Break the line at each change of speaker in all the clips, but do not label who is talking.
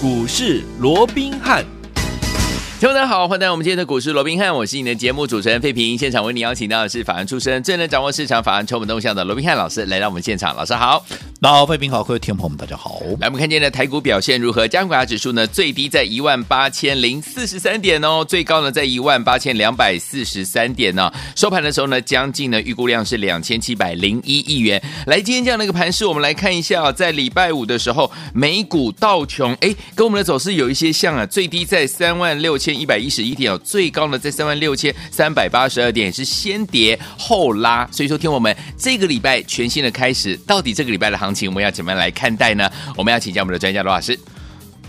股市罗宾汉。听众大家好，欢迎来到我们今天的股市罗宾汉，我是你的节目主持人费平。现场为你邀请到的是法案出身、最能掌握市场法案筹码动向的罗宾汉老师来到我们现场。老师好，
老费平好，各位听众朋友们大家好。
来，我们看今天的台股表现如何？加权指数呢，最低在一万八千零四十三点哦，最高呢在一万八千两百四十三点呢、收盘的时候呢，将近呢预估量是两千七百零一亿元。来，今天这样的一个盘势，我们来看一下啊，在礼拜五的时候，美股道琼哎，跟我们的走势有一些像啊，最低在三万六千一百一十一点。最高呢在三万六千三百八十二点，是先跌后拉，所以说听我们这个礼拜全新的开始，到底这个礼拜的行情我们要怎么样来看待呢？我们要请教我们的专家罗老师。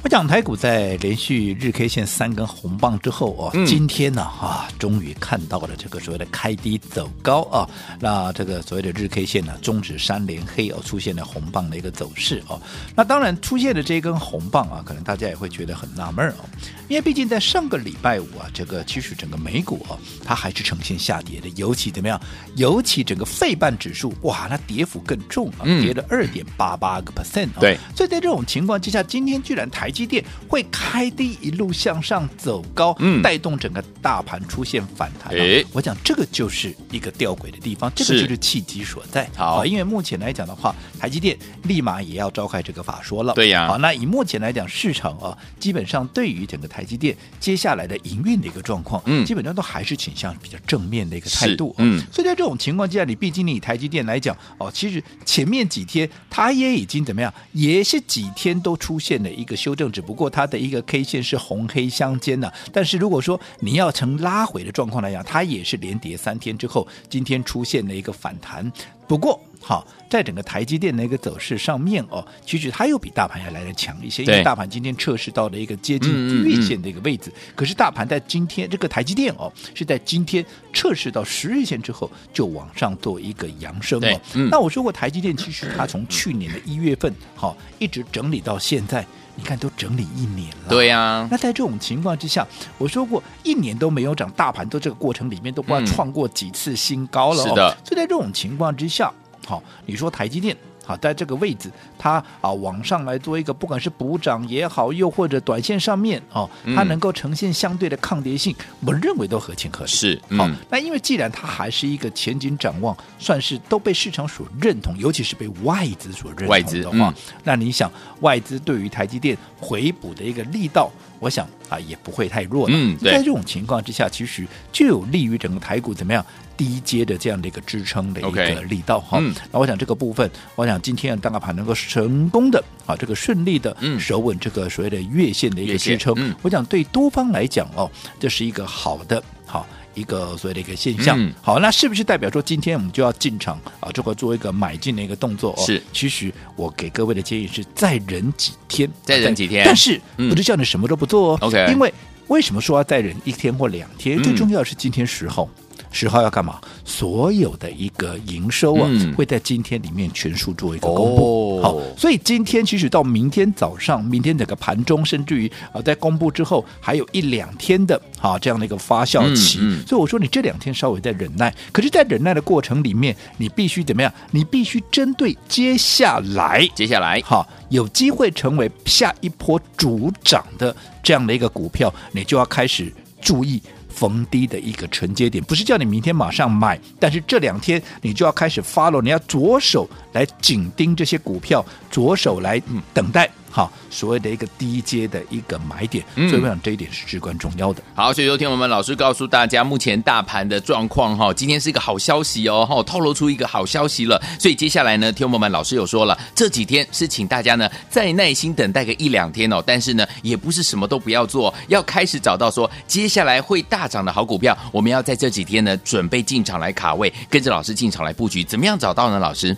我讲台股在连续日 K 线三根红棒之后哦，嗯、今天呢啊，终于看到了这个所谓的开低走高啊，那这个所谓的日 K 线呢，终止三连黑哦，出现了红棒的一个走势哦。那当然出现的这一根红棒啊，可能大家也会觉得很纳闷哦，因为毕竟在上个礼拜五啊，这个其实整个美股啊，它还是呈现下跌的，尤其怎么样？尤其整个费半指数哇，那跌幅更重啊，跌了二点八八个 percent 哦。
对，
所以在这种情况之下，今天居然台台积电会开低一路向上走高，嗯，带动整个大盘出现反弹。哎，我讲这个就是一个吊诡的地方，这个就是契机所在。好，因为目前来讲的话，台积电立马也要召开这个法说了。
对呀，
好，那以目前来讲，市场啊，基本上对于整个台积电接下来的营运的一个状况，嗯，基本上都还是倾向比较正面的一个态度。嗯，所以在这种情况之下，你毕竟你以台积电来讲，哦，其实前面几天它也已经怎么样，也是几天都出现了一个修。正只不过它的一个 K 线是红黑相间的，但是如果说你要成拉回的状况来讲，它也是连跌三天之后，今天出现了一个反弹。不过，好，在整个台积电的一个走势上面哦，其实它又比大盘要来的强一些，因为大盘今天测试到了一个接近月线的一个位置，嗯嗯嗯，可是大盘在今天这个台积电哦，是在今天测试到十日线之后就往上做一个扬升哦。嗯、那我说过，台积电其实它从去年的一月份好一直整理到现在。你看，都整理一年了。
对呀、啊。
那在这种情况之下，我说过，一年都没有涨，大盘都这个过程里面都不知道创过几次新高了、哦。
是的。
所以在这种情况之下，好，你说台积电。啊，在这个位置，它啊往上来做一个，不管是补涨也好，又或者短线上面哦，它能够呈现相对的抗跌性，嗯、我认为都合情合理。
是，嗯、
好，那因为既然它还是一个前景展望，算是都被市场所认同，尤其是被外资所认同的话，嗯、那你想外资对于台积电回补的一个力道，我想啊也不会太弱了。嗯，在这种情况之下，其实就有利于整个台股怎么样？低阶的这样的一个支撑的一个力道哈，嗯、那我想这个部分，我想今天的大盘能够成功的啊，这个顺利的守稳这个所谓的月线的一个支撑，嗯、我想对多方来讲哦，这是一个好的好一个所谓的一个现象。嗯、好，那是不是代表说今天我们就要进场啊，就会做一个买进的一个动作？哦，是。其实我给各位的建议是再忍几天，
再忍几天，
但是不是叫你什么都不做哦。OK，、嗯、因为为什么说要再忍一天或两天？嗯、最重要的是今天十号。十号要干嘛？所有的一个营收啊，嗯、会在今天里面全数做一个公布。哦、好，所以今天其实到明天早上，明天整个盘中，甚至于啊，在公布之后，还有一两天的啊这样的一个发酵期。嗯嗯、所以我说，你这两天稍微在忍耐。可是，在忍耐的过程里面，你必须怎么样？你必须针对接下来，
接下来
哈有机会成为下一波主涨的这样的一个股票，你就要开始注意。逢低的一个承接点，不是叫你明天马上买，但是这两天你就要开始 follow，你要着手来紧盯这些股票，着手来等待。好，所谓的一个低阶的一个买点，所以我想这一点是至关重要的。
嗯、好，所以昨天我们老师告诉大家，目前大盘的状况哈，今天是一个好消息哦，哈，透露出一个好消息了。所以接下来呢，听我们老师有说了，这几天是请大家呢再耐心等待个一两天哦，但是呢，也不是什么都不要做，要开始找到说接下来会大涨的好股票，我们要在这几天呢准备进场来卡位，跟着老师进场来布局，怎么样找到呢？老师，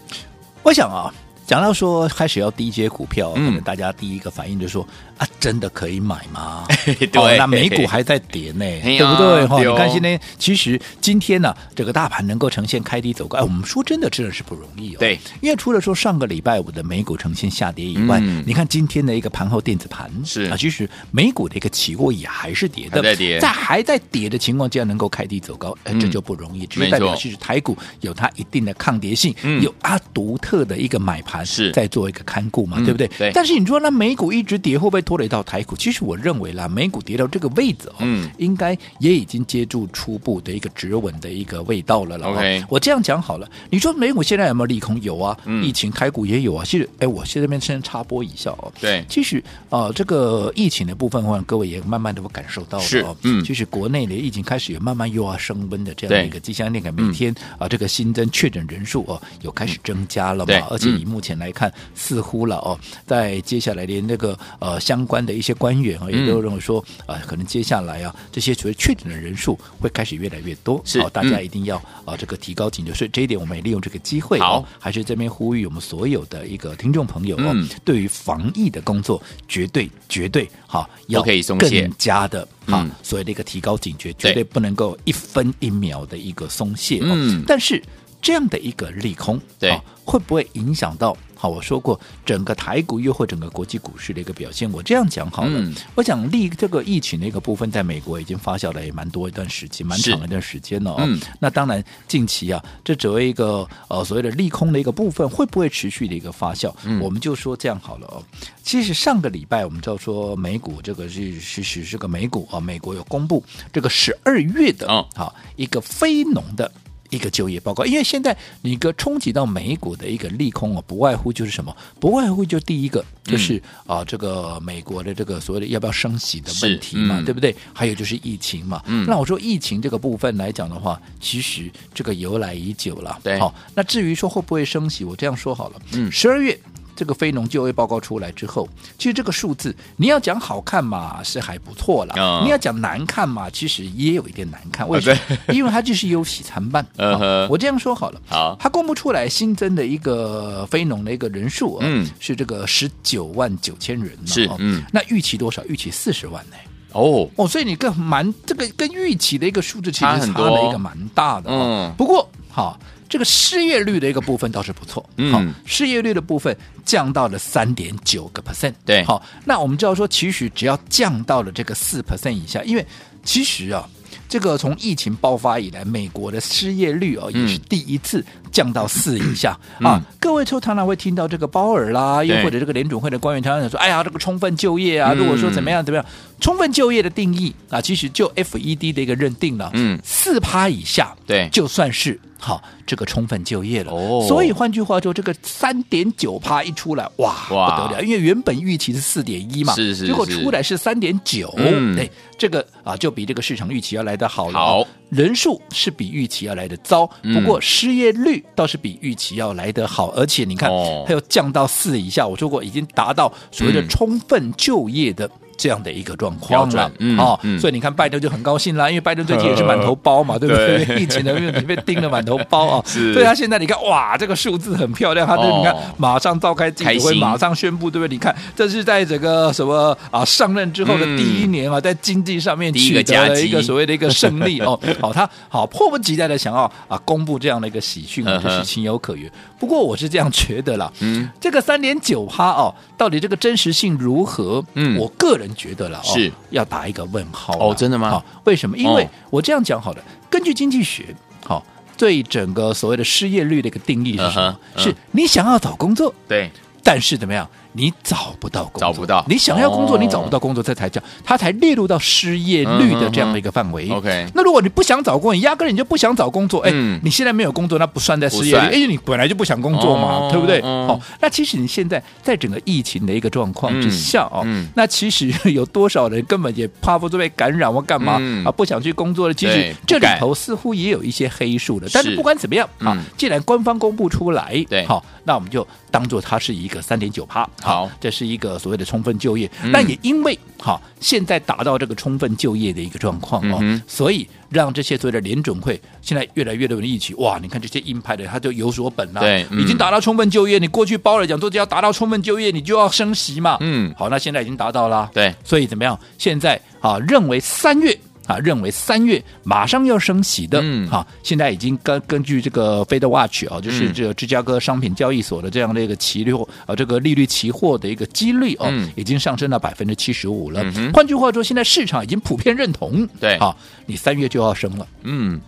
我想啊。讲到说开始要低阶股票，可能大家第一个反应就是说、嗯、啊，真的可以买吗？对、哦，那美股还在跌呢，对不对？哈、哦，你看现在其实今天呢、啊，这个大盘能够呈现开低走高，哎，我们说真的，真的是不容易哦。
对，
因为除了说上个礼拜五的美股呈现下跌以外，嗯、你看今天的一个盘后电子盘是。啊，其实美股的一个期货也还是跌的，还在跌，在还在跌的情况之下能够开低走高，哎，这就不容易，只是代表其实台股有它一定的抗跌性，嗯、有它独特的一个买盘。盘
是
在做一个看顾嘛，对不对？
对。
但是你说那美股一直跌，会不会拖累到台股？其实我认为啦，美股跌到这个位置哦，嗯，应该也已经接住初步的一个止稳的一个味道了了。OK，我这样讲好了，你说美股现在有没有利空？有啊，疫情台股也有啊。其实，哎，我现在这边先插播一下哦。
对，
其实啊，这个疫情的部分的话，各位也慢慢的会感受到了哦。嗯，其实国内的疫情开始有慢慢又要升温的这样的一个迹象，那个每天啊，这个新增确诊人数哦，有开始增加了嘛。而且以目前来看，似乎了哦，在接下来连那个呃相关的一些官员啊，也都认为说啊，可能接下来啊，这些所谓确诊的人数会开始越来越多。是，大家一定要啊这个提高警觉。所以这一点，我们也利用这个机会哦，还是这边呼吁我们所有的一个听众朋友哦，对于防疫的工作，绝对绝对好要更加的啊，所谓的一个提高警觉，绝对不能够一分一秒的一个松懈。嗯，但是。这样的一个利空，对、啊，会不会影响到？好，我说过，整个台股又或整个国际股市的一个表现。我这样讲好了，嗯、我想利这个疫情的一个部分，在美国已经发酵了也蛮多一段时间，蛮长一段时间了。嗯，那当然，近期啊，这作为一个呃所谓的利空的一个部分，会不会持续的一个发酵？嗯，我们就说这样好了哦。其实上个礼拜我们知道说美股这个是是是这个美股啊，美国有公布这个十二月的啊，好一个非农的。一个就业报告，因为现在你个冲击到美股的一个利空啊，不外乎就是什么？不外乎就第一个就是、嗯、啊，这个美国的这个所谓的要不要升息的问题嘛，嗯、对不对？还有就是疫情嘛。嗯、那我说疫情这个部分来讲的话，其实这个由来已久了。对，好、哦，那至于说会不会升息，我这样说好了。嗯，十二月。这个非农就业报告出来之后，其实这个数字你要讲好看嘛，是还不错了；嗯、你要讲难看嘛，其实也有一点难看。为什么？对 因为它就是有喜参半。嗯、哼我这样说好了，好，它公布出来新增的一个非农的一个人数，嗯，是这个十九万九千人，是，嗯，那预期多少？预期四十万呢？哦哦，所以你跟蛮这个跟预期的一个数字其实差了一个蛮大的。嗯，不过好。这个失业率的一个部分倒是不错，嗯，好，失业率的部分降到了三点九个 percent，对，好，那我们知道说，其实只要降到了这个四 percent 以下，因为其实啊，这个从疫情爆发以来，美国的失业率啊也是第一次降到四以下、嗯、啊。各位常常会听到这个鲍尔啦，又或者这个联准会的官员常常说，哎呀，这个充分就业啊，如果说怎么样怎么样，充分就业的定义啊，其实就 FED 的一个认定了，嗯，四趴以下，对，就算是。好，这个充分就业了，哦、所以换句话说，这个三点九趴一出来，哇，哇。不得了，因为原本预期是四点一嘛，是是是，结果出来是。三点九，嗯，哎，这个啊就比这个市场预期要来的好了，好，人数是比预期要来的糟，嗯、不过失业率倒是比预期要来得好，而且你看，它又降到四以下，我说过已经达到所谓的充分就业的。这样的一个状况了，嗯，哦，所以你看拜登就很高兴啦，因为拜登最近也是满头包嘛，对不对？疫情的因为被盯得满头包啊，是，所以他现在你看哇，这个数字很漂亮，他就你看马上召开记者会，马上宣布，对不对？你看这是在整个什么啊上任之后的第一年啊，在经济上面取得了一个所谓的一个胜利哦，好，他好迫不及待的想要啊公布这样的一个喜讯，就是情有可原。不过我是这样觉得啦，嗯，这个三点九趴哦，到底这个真实性如何？嗯，我个人。觉得了哦，是要打一个问号哦，真的吗？好，为什么？因为我这样讲好了，根据经济学，好，对整个所谓的失业率的一个定义是什么？是你想要找工作，对，但是怎么样？你找不到工作，找不到。你想要工作，你找不到工作，这才叫他才列入到失业率的这样的一个范围。OK，那如果你不想找工作，你压根你就不想找工作，哎，你现在没有工作，那不算在失业率，因为你本来就不想工作嘛，对不对？哦，那其实你现在在整个疫情的一个状况之下啊，那其实有多少人根本也怕不被感染或干嘛啊，不想去工作的？其实这里头似乎也有一些黑数的。但是不管怎么样啊，既然官方公布出来，对，好，那我们就当做它是一个三点九趴。好，这是一个所谓的充分就业，但也因为好现在达到这个充分就业的一个状况哦，嗯、所以让这些所谓的联准会现在越来越多人一起哇，你看这些鹰派的他就有所本了，对，嗯、已经达到充分就业。你过去包了讲说，只要达到充分就业，你就要升息嘛，嗯，好，那现在已经达到了，对，所以怎么样？现在啊，认为三月。啊，认为三月马上要升息的，嗯，好，现在已经根根据这个 Fed Watch 啊，就是这个芝加哥商品交易所的这样的一个期货啊，这个利率期货的一个几率哦，已经上升到百分之七十五了。换句话说，现在市场已经普遍认同，对，好，你三月就要升了，嗯，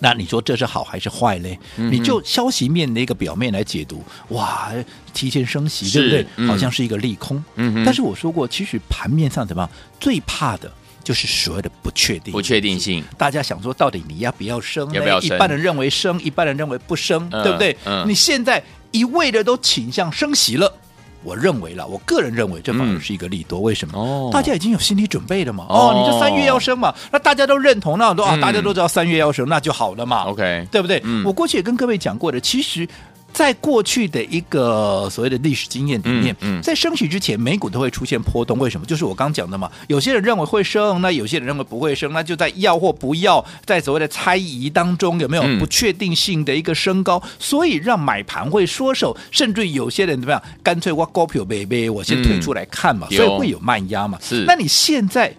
那你说这是好还是坏嘞？嗯、你就消息面的一个表面来解读，哇，提前升息，对不对？嗯、好像是一个利空。嗯，但是我说过，其实盘面上怎么样？最怕的就是所谓的不确定，
不确定性。
大家想说，到底你要不要升？
要不要升？
一半人认为升，一半人认为不升，嗯、对不对？嗯、你现在一味的都倾向升息了。我认为了，我个人认为这反而是一个利多。嗯、为什么？哦，大家已经有心理准备了嘛。哦，哦，你这三月要升嘛，那大家都认同，那都啊，大家都知道三月要升，那就好了嘛。OK，对不对？嗯、我过去也跟各位讲过的，其实。在过去的一个所谓的历史经验里面，嗯嗯、在升息之前，美股都会出现波动。为什么？就是我刚讲的嘛。有些人认为会升，那有些人认为不会升，那就在要或不要，在所谓的猜疑当中，有没有不确定性的一个升高？嗯、所以让买盘会缩手，甚至有些人怎么样？干脆我股票买买，我先退出来看嘛。嗯、所以会有慢压嘛。是。那你现在？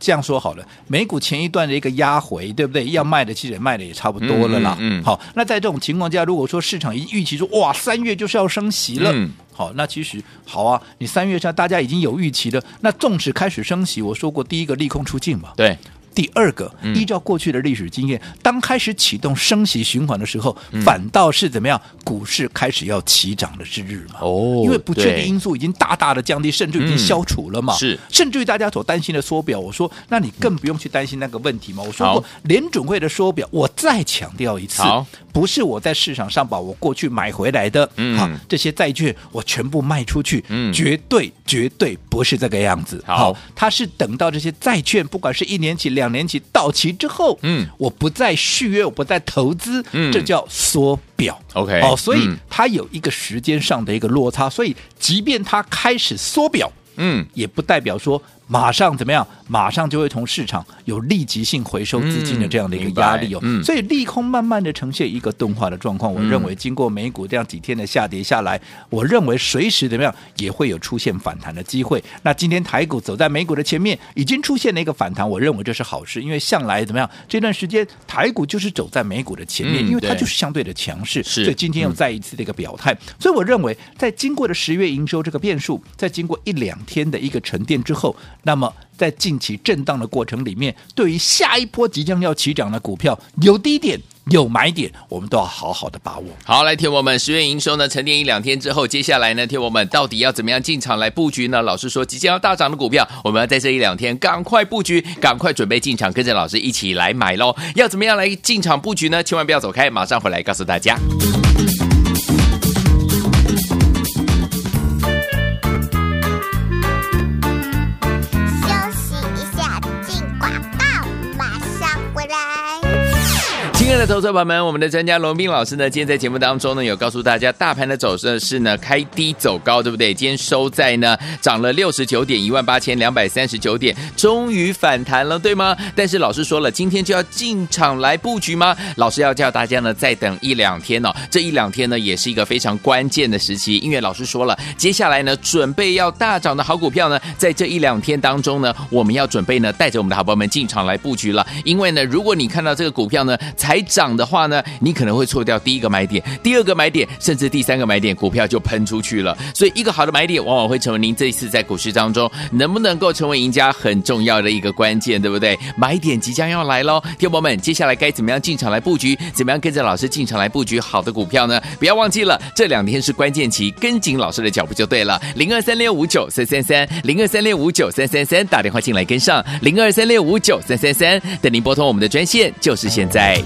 这样说好了，美股前一段的一个压回，对不对？要卖的其实卖的也差不多了啦。嗯，嗯好，那在这种情况下，如果说市场一预期说，哇，三月就是要升息了，嗯、好，那其实好啊，你三月上大家已经有预期了，那纵使开始升息，我说过第一个利空出尽嘛，对。第二个，依照过去的历史经验，嗯、当开始启动升息循环的时候，嗯、反倒是怎么样？股市开始要起涨的之日嘛。哦，因为不确定因素已经大大的降低，甚至已经消除了嘛。是、嗯，甚至于大家所担心的缩表，我说，那你更不用去担心那个问题嘛。我说过，好联准会的缩表，我再强调一次，好不是我在市场上把我过去买回来的，嗯，好，这些债券我全部卖出去，嗯，绝对绝对不是这个样子。好，好，它是等到这些债券，不管是一年期、两年期到期之后，嗯，我不再续约，我不再投资，嗯，这叫缩表。OK，哦，所以它有一个时间上的一个落差，所以即便它开始缩表，嗯，也不代表说。马上怎么样？马上就会从市场有立即性回收资金的这样的一个压力哦。嗯嗯、所以利空慢慢的呈现一个钝化的状况。我认为经过美股这样几天的下跌下来，我认为随时怎么样也会有出现反弹的机会。那今天台股走在美股的前面，已经出现了一个反弹，我认为这是好事，因为向来怎么样这段时间台股就是走在美股的前面，因为它就是相对的强势。所以今天又再一次的一个表态。所以我认为在经过了十月营收这个变数，在经过一两天的一个沉淀之后。那么，在近期震荡的过程里面，对于下一波即将要起涨的股票，有低点有买点，我们都要好好的把握。
好，来听我们十月营收呢沉淀一两天之后，接下来呢，听我们到底要怎么样进场来布局呢？老师说，即将要大涨的股票，我们要在这一两天赶快布局，赶快准备进场，跟着老师一起来买喽。要怎么样来进场布局呢？千万不要走开，马上回来告诉大家。的投资者朋友们，我们的专家罗宾老师呢，今天在节目当中呢，有告诉大家，大盘的走势是呢开低走高，对不对？今天收在呢涨了六十九点，一万八千两百三十九点，终于反弹了，对吗？但是老师说了，今天就要进场来布局吗？老师要叫大家呢再等一两天哦，这一两天呢也是一个非常关键的时期，因为老师说了，接下来呢准备要大涨的好股票呢，在这一两天当中呢，我们要准备呢带着我们的好朋友们进场来布局了，因为呢，如果你看到这个股票呢才涨的话呢，你可能会错掉第一个买点、第二个买点，甚至第三个买点，股票就喷出去了。所以，一个好的买点往往会成为您这一次在股市当中能不能够成为赢家很重要的一个关键，对不对？买点即将要来喽，听友们，接下来该怎么样进场来布局？怎么样跟着老师进场来布局好的股票呢？不要忘记了，这两天是关键期，跟紧老师的脚步就对了。零二三六五九三三三，零二三六五九三三三，打电话进来跟上。零二三六五九三三三，等您拨通我们的专线，就是现在。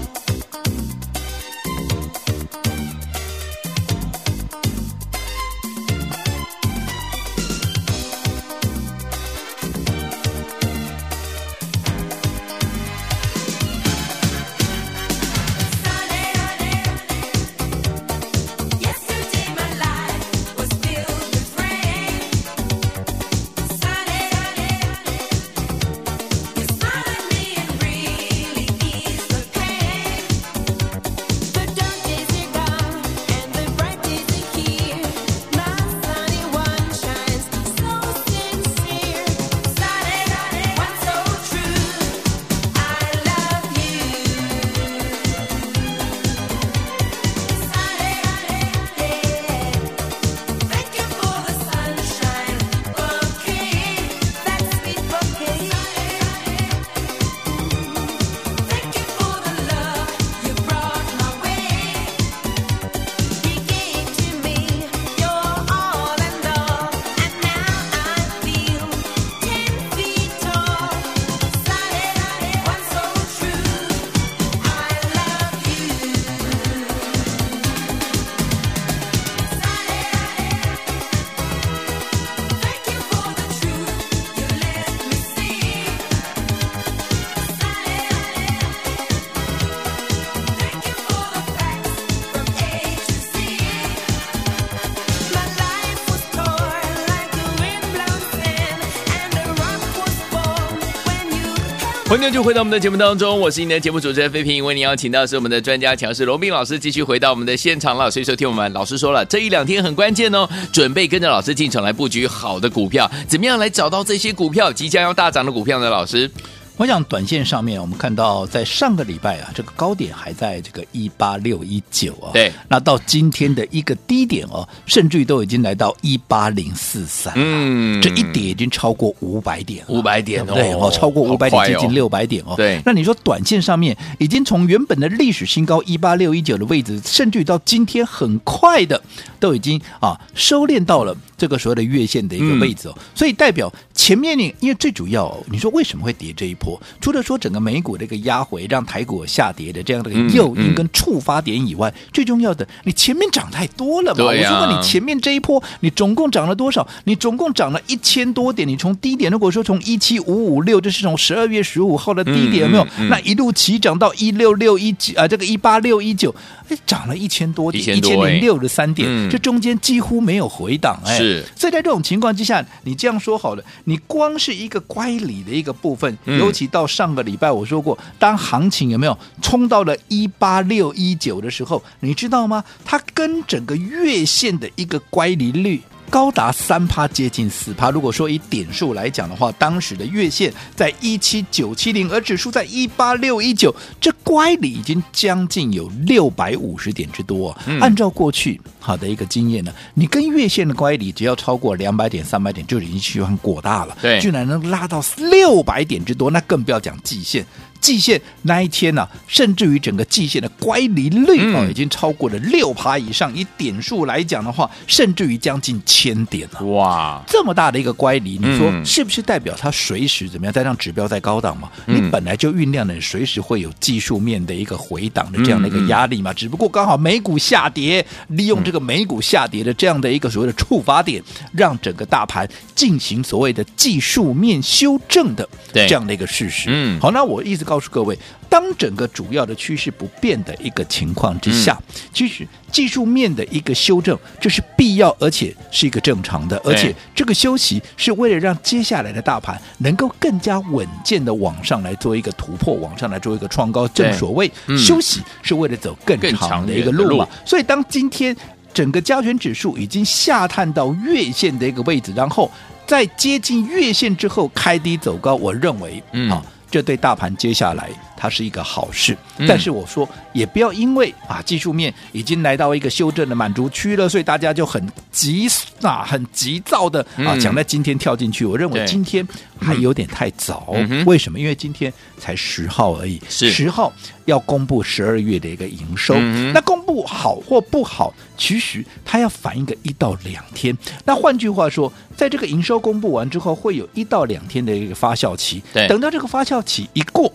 欢迎就回到我们的节目当中，我是您的节目主持人飞平，为您邀请到是我们的专家强势罗宾老师，继续回到我们的现场了。所以说，听我们老师说了，这一两天很关键哦，准备跟着老师进场来布局好的股票，怎么样来找到这些股票即将要大涨的股票呢？老师？
我想，短线上面我们看到，在上个礼拜啊，这个高点还在这个一八六一九啊，
对，
那到今天的一个低点哦，甚至于都已经来到一八零四三，嗯，这一点已经超过五百点，
五百点，
对哦，超过五百点，接近六百点哦，
对。
那你说，短线上面已经从原本的历史新高一八六一九的位置，甚至于到今天很快的都已经啊收敛到了这个所谓的月线的一个位置哦，嗯、所以代表前面你因为最主要，你说为什么会跌这一波？除了说整个美股的一个压回，让台股下跌的这样的一个诱因跟触发点以外，嗯嗯、最重要的，你前面涨太多了嘛？啊、我说过，你前面这一波，你总共涨了多少？你总共涨了一千多点。你从低点，如果说从一七五五六，这是从十二月十五号的低点，有没有？那一路起涨到一六六一九啊，这个一八六一九，哎，涨了一千多点，一千零六十三点，嗯、这中间几乎没有回档哎。
是，
所以在这种情况之下，你这样说好了，你光是一个乖离的一个部分，尤其到上个礼拜我说过，当行情有没有冲到了一八六一九的时候，你知道吗？它跟整个月线的一个乖离率。高达三趴，接近四趴。如果说以点数来讲的话，当时的月线在一七九七零，而指数在一八六一九，这乖离已经将近有六百五十点之多。嗯、按照过去好的一个经验呢，你跟月线的乖离只要超过两百点、三百点，就已经喜欢过大了。
对，
居然能拉到六百点之多，那更不要讲季线。季线那一天呢、啊，甚至于整个季线的乖离率啊，已经超过了六趴以上。以点数来讲的话，甚至于将近千点了。哇，这么大的一个乖离，你说是不是代表它随时怎么样？再让指标再高档嘛？你本来就酝酿的，随时会有技术面的一个回档的这样的一个压力嘛？只不过刚好美股下跌，利用这个美股下跌的这样的一个所谓的触发点，让整个大盘进行所谓的技术面修正的这样的一个事实。嗯，好，那我一直告。告诉各位，当整个主要的趋势不变的一个情况之下，嗯、其实技术面的一个修正这是必要，而且是一个正常的，而且这个休息是为了让接下来的大盘能够更加稳健的往上来做一个突破，往上来做一个创高。正所谓、嗯、休息是为了走更长的一个路嘛。路所以当今天整个加权指数已经下探到月线的一个位置，然后在接近月线之后开低走高，我认为，嗯，啊。这对大盘接下来它是一个好事，但是我说也不要因为啊技术面已经来到一个修正的满足区了，所以大家就很急啊很急躁的啊想在今天跳进去。我认为今天还有点太早，为什么？因为今天才十号而已，十号要公布十二月的一个营收，那公布好或不好，其实它要反映个一到两天。那换句话说。在这个营收公布完之后，会有一到两天的一个发酵期。对，等到这个发酵期一过，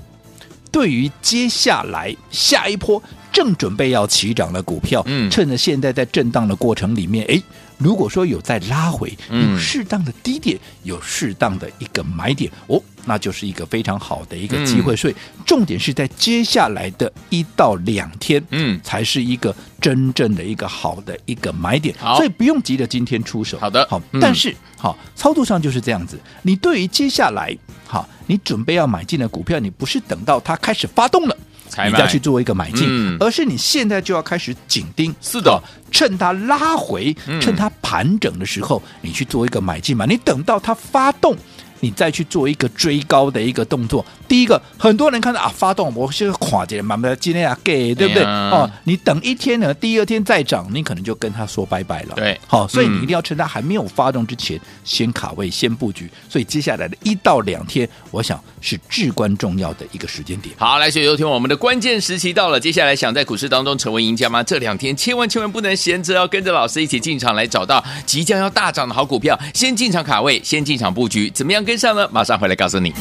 对于接下来下一波正准备要起涨的股票，嗯，趁着现在在震荡的过程里面，哎。如果说有在拉回，有适当的低点，有适当的一个买点哦，那就是一个非常好的一个机会。所以重点是在接下来的一到两天，嗯，才是一个真正的一个好的一个买点。所以不用急着今天出手。
好的，
好，但是好操作上就是这样子。你对于接下来好，你准备要买进的股票，你不是等到它开始发动了。你再去做一个买进，嗯、而是你现在就要开始紧盯。
是的，
趁它拉回，嗯、趁它盘整的时候，你去做一个买进嘛。你等到它发动。你再去做一个追高的一个动作，第一个很多人看到啊发动，我是垮点，慢慢今天啊给，对不对？哦，你等一天呢，第二天再涨，你可能就跟他说拜拜了。
对，
好，所以你一定要趁他还没有发动之前，先卡位，先布局。所以接下来的一到两天，我想是至关重要的一个时间点。
好，来，所以有听我们的关键时期到了，接下来想在股市当中成为赢家吗？这两天千万千万不能闲着，要跟着老师一起进场来找到即将要大涨的好股票，先进场卡位，先进场布局，怎么样？跟上呢，马上回来告诉你。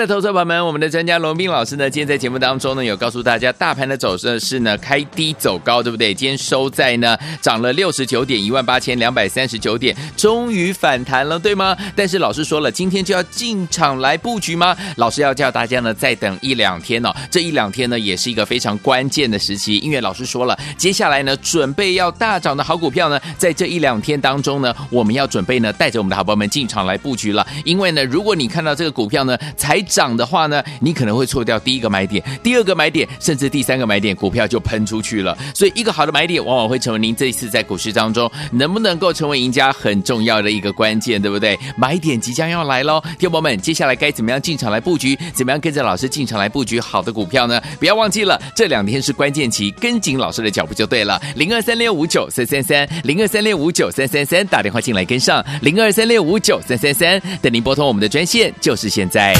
的投资者朋友们，我们的专家罗宾老师呢，今天在节目当中呢，有告诉大家，大盘的走势是呢开低走高，对不对？今天收在呢涨了六十九点，一万八千两百三十九点，终于反弹了，对吗？但是老师说了，今天就要进场来布局吗？老师要叫大家呢再等一两天哦，这一两天呢也是一个非常关键的时期，因为老师说了，接下来呢准备要大涨的好股票呢，在这一两天当中呢，我们要准备呢带着我们的好朋友们进场来布局了，因为呢，如果你看到这个股票呢，才涨的话呢，你可能会错掉第一个买点、第二个买点，甚至第三个买点，股票就喷出去了。所以，一个好的买点往往会成为您这一次在股市当中能不能够成为赢家很重要的一个关键，对不对？买点即将要来喽，听友们，接下来该怎么样进场来布局？怎么样跟着老师进场来布局好的股票呢？不要忘记了，这两天是关键期，跟紧老师的脚步就对了。零二三六五九三三三，零二三六五九三三三，打电话进来跟上，零二三六五九三三三，等您拨通我们的专线，就是现在。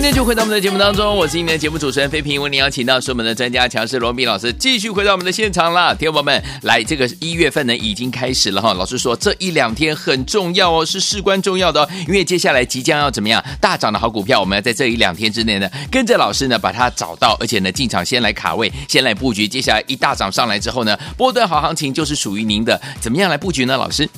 欢迎就回到我们的节目当中，我是今天的节目主持人飞平，为您邀请到是我们的专家强势罗宾老师，继续回到我们的现场了。听众朋友们，来，这个一月份呢已经开始了哈，老师说这一两天很重要哦，是事关重要的哦，因为接下来即将要怎么样大涨的好股票，我们要在这一两天之内呢，跟着老师呢把它找到，而且呢进场先来卡位，先来布局，接下来一大涨上来之后呢，波段好行情就是属于您的，怎么样来布局呢？老师，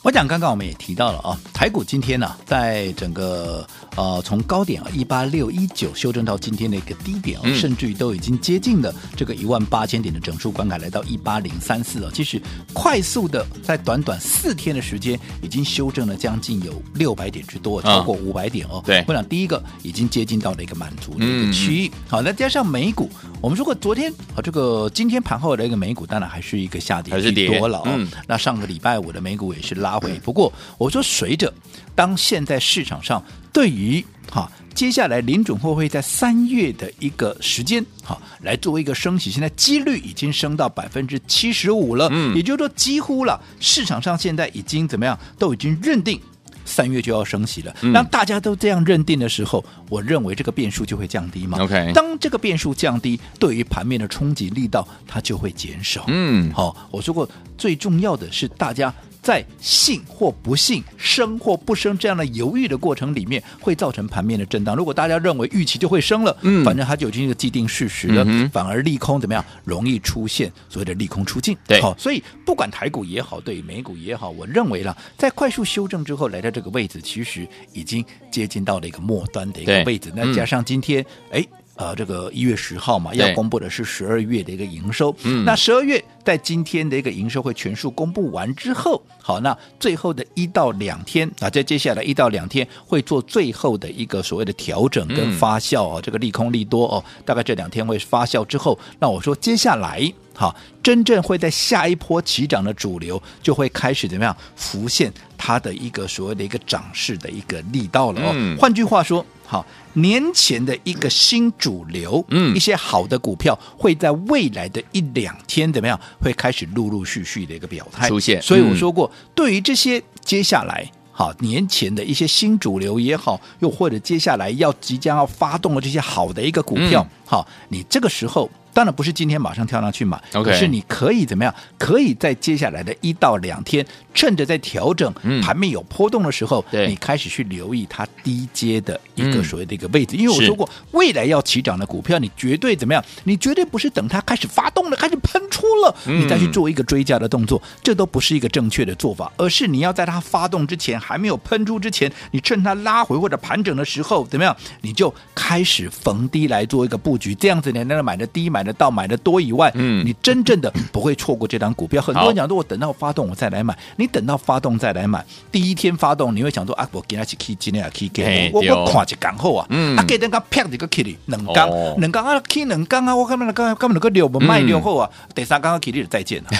我讲刚刚我们也提到了啊，台股今天呢、在整个。呃，从高点啊一八六一九修正到今天的一个低点啊，甚至于都已经接近了这个一万八千点的整数关卡，来到一八零三四了。其实快速的在短短四天的时间，已经修正了将近有六百点之多，超过五百点哦。对，我想第一个已经接近到了一个满足的一个区域。好，再加上美股，我们说过昨天啊，这个今天盘后的一个美股当然还是一个下跌，还是跌多了哦。那上个礼拜五的美股也是拉回，不过我说随着当现在市场上。对于哈，接下来林准会会在三月的一个时间哈，来作为一个升息，现在几率已经升到百分之七十五了，嗯，也就是说几乎了，市场上现在已经怎么样，都已经认定三月就要升息了。当大家都这样认定的时候，我认为这个变数就会降低嘛。OK，当这个变数降低，对于盘面的冲击力道它就会减少。嗯，好，我说过最重要的是大家。在信或不信、升或不升这样的犹豫的过程里面，会造成盘面的震荡。如果大家认为预期就会升了，嗯，反正它就已经是个既定事实了，嗯、反而利空怎么样，容易出现所谓的利空出尽。对，好，所以不管台股也好，对美股也好，我认为啦，在快速修正之后来到这个位置，其实已经接近到了一个末端的一个位置。那加上今天，哎。呃，这个一月十号嘛，要公布的是十二月的一个营收。嗯，那十二月在今天的一个营收会全数公布完之后，好，那最后的一到两天啊，在接下来一到两天会做最后的一个所谓的调整跟发酵哦，嗯、这个利空利多哦，大概这两天会发酵之后，那我说接下来好，真正会在下一波起涨的主流就会开始怎么样浮现它的一个所谓的一个涨势的一个力道了哦。嗯、换句话说，好。年前的一个新主流，嗯，一些好的股票会在未来的一两天怎么样，会开始陆陆续续的一个表态出现。所以我说过，嗯、对于这些接下来好年前的一些新主流也好，又或者接下来要即将要发动的这些好的一个股票，嗯、好，你这个时候。当然不是今天马上跳上去买，Okay. 可是你可以怎么样？可以在接下来的一到两天，趁着在调整、盘面有波动的时候，嗯、你开始去留意它低阶的一个所谓的一个位置。嗯、因为我说过，未来要起涨的股票，你绝对怎么样？你绝对不是等它开始发动了、开始喷出了，嗯、你再去做一个追加的动作，这都不是一个正确的做法。而是你要在它发动之前，还没有喷出之前，你趁它拉回或者盘整的时候，怎么样？你就开始逢低来做一个布局，这样子你那买的低、买的到、买的多以外，嗯，你真正的不会错过这张股票。很多人讲说，我等到发动我再来买，你等到发动再来买，第一天发动你会想说啊，我今天去 K 今天啊 K 给我我看一刚好啊，嗯，啊给人家啪一个 K 里两刚两刚啊 K 两刚啊，我根本根根本那个六不卖六后啊，第三刚刚 K 里再见了，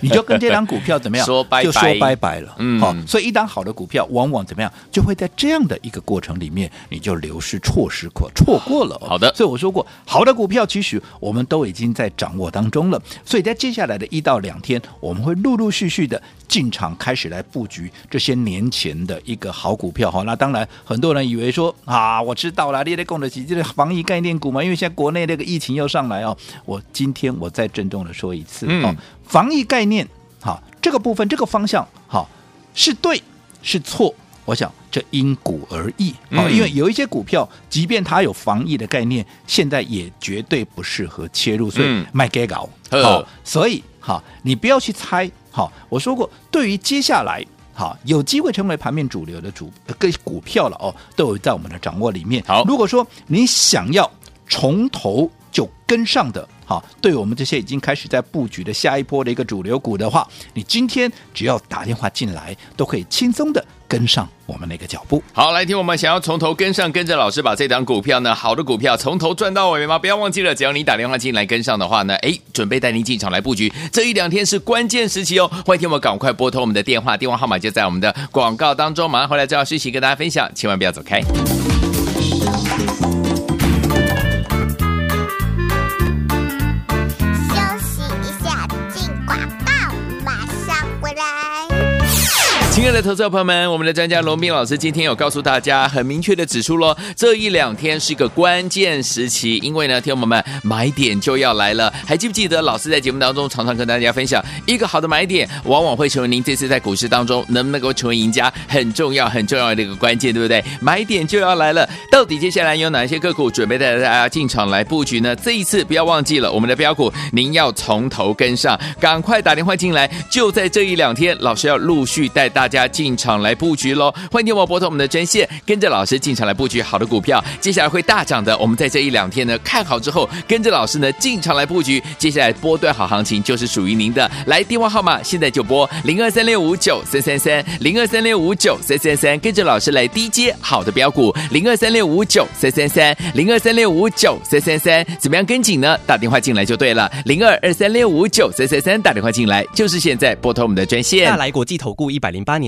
你就跟这张股票怎么样？说拜拜，就说拜拜了，嗯，好，所以一档好的股票往往怎么样，就会在这样的一个过程里面，你就流失错失过错过了。
好的，
所以我说过，好的股票其实我们都已经在掌握当中了，所以在接下来的一到两天，我们会陆陆续续的进场开始来布局这些年前的一个好股票。哈，那当然很多人以为说啊，我知道了，你得供得起这个防疫概念股嘛，因为现在国内那个疫情又上来哦。我今天我再郑重的说一次，哦，防疫概念，好，这个部分这个方向，好，是对是错。我想这因股而异啊，因为有一些股票，即便它有防疫的概念，现在也绝对不适合切入，所以卖给搞好。所以哈，你不要去猜哈。我说过，对于接下来哈有机会成为盘面主流的主个股票了哦，都有在我们的掌握里面。好，如果说你想要从头就跟上的。好，对我们这些已经开始在布局的下一波的一个主流股的话，你今天只要打电话进来，都可以轻松的跟上我们那个脚步。
好，来听我们想要从头跟上，跟着老师把这档股票呢，好的股票从头赚到尾吗？不要忘记了，只要你打电话进来跟上的话呢，哎，准备带您进场来布局。这一两天是关键时期哦，欢迎听我们赶快拨通我们的电话，电话号码就在我们的广告当中，马上回来就要续息跟大家分享，千万不要走开。爱的投资者朋友们，我们的专家罗宾老师今天有告诉大家，很明确的指出喽，这一两天是一个关键时期，因为呢，听友们买点就要来了。还记不记得老师在节目当中常常跟大家分享，一个好的买点，往往会成为您这次在股市当中能不能够成为赢家很重要、很重要的一个关键，对不对？买点就要来了，到底接下来有哪些个股准备带大家进场来布局呢？这一次不要忘记了我们的标股，您要从头跟上，赶快打电话进来，就在这一两天，老师要陆续带大。家家进场来布局喽！欢迎电话拨通我们的专线，跟着老师进场来布局好的股票，接下来会大涨的。我们在这一两天呢，看好之后，跟着老师呢进场来布局，接下来波段好行情就是属于您的。来电话号码现在就拨零二三六五九三三三零二三六五九三三三，跟着老师来低接好的标股零二三六五九三三三零二三六五九三三三，怎么样跟紧呢？打电话进来就对了，零二二三六五九三三三打电话进来就是现在拨通我们的专线。
大来国际投顾一百零八年